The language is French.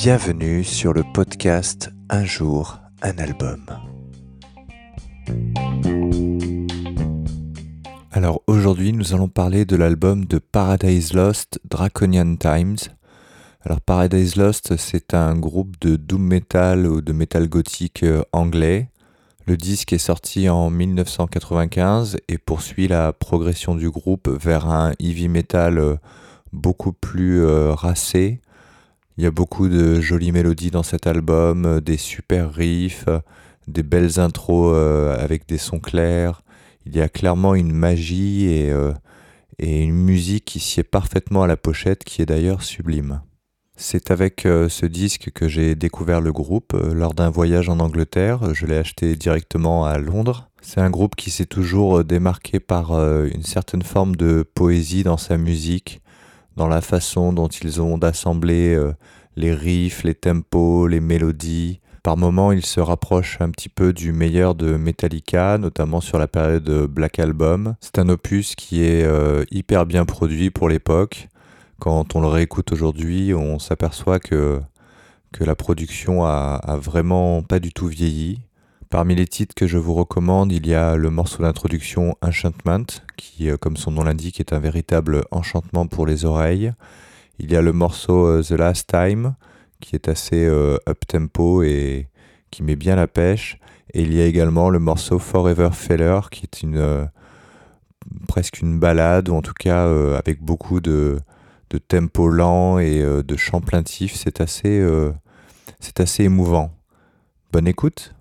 Bienvenue sur le podcast Un jour, un album. Alors aujourd'hui nous allons parler de l'album de Paradise Lost Draconian Times. Alors Paradise Lost c'est un groupe de doom metal ou de metal gothique euh, anglais. Le disque est sorti en 1995 et poursuit la progression du groupe vers un heavy metal euh, beaucoup plus euh, racé, il y a beaucoup de jolies mélodies dans cet album, euh, des super riffs, euh, des belles intros euh, avec des sons clairs. Il y a clairement une magie et, et une musique qui sied parfaitement à la pochette, qui est d'ailleurs sublime. C'est avec ce disque que j'ai découvert le groupe lors d'un voyage en Angleterre. Je l'ai acheté directement à Londres. C'est un groupe qui s'est toujours démarqué par une certaine forme de poésie dans sa musique, dans la façon dont ils ont d'assembler euh, les riffs, les tempos, les mélodies. Par moments, ils se rapprochent un petit peu du meilleur de Metallica, notamment sur la période Black Album. C'est un opus qui est euh, hyper bien produit pour l'époque. Quand on le réécoute aujourd'hui, on s'aperçoit que, que la production a, a vraiment pas du tout vieilli. Parmi les titres que je vous recommande, il y a le morceau d'introduction Enchantment, qui, euh, comme son nom l'indique, est un véritable enchantement pour les oreilles. Il y a le morceau euh, The Last Time, qui est assez euh, up-tempo et qui met bien la pêche. Et il y a également le morceau Forever Feller, qui est une, presque une balade, ou en tout cas avec beaucoup de, tempo lent et de chant plaintif. C'est assez, c'est assez émouvant. Bonne écoute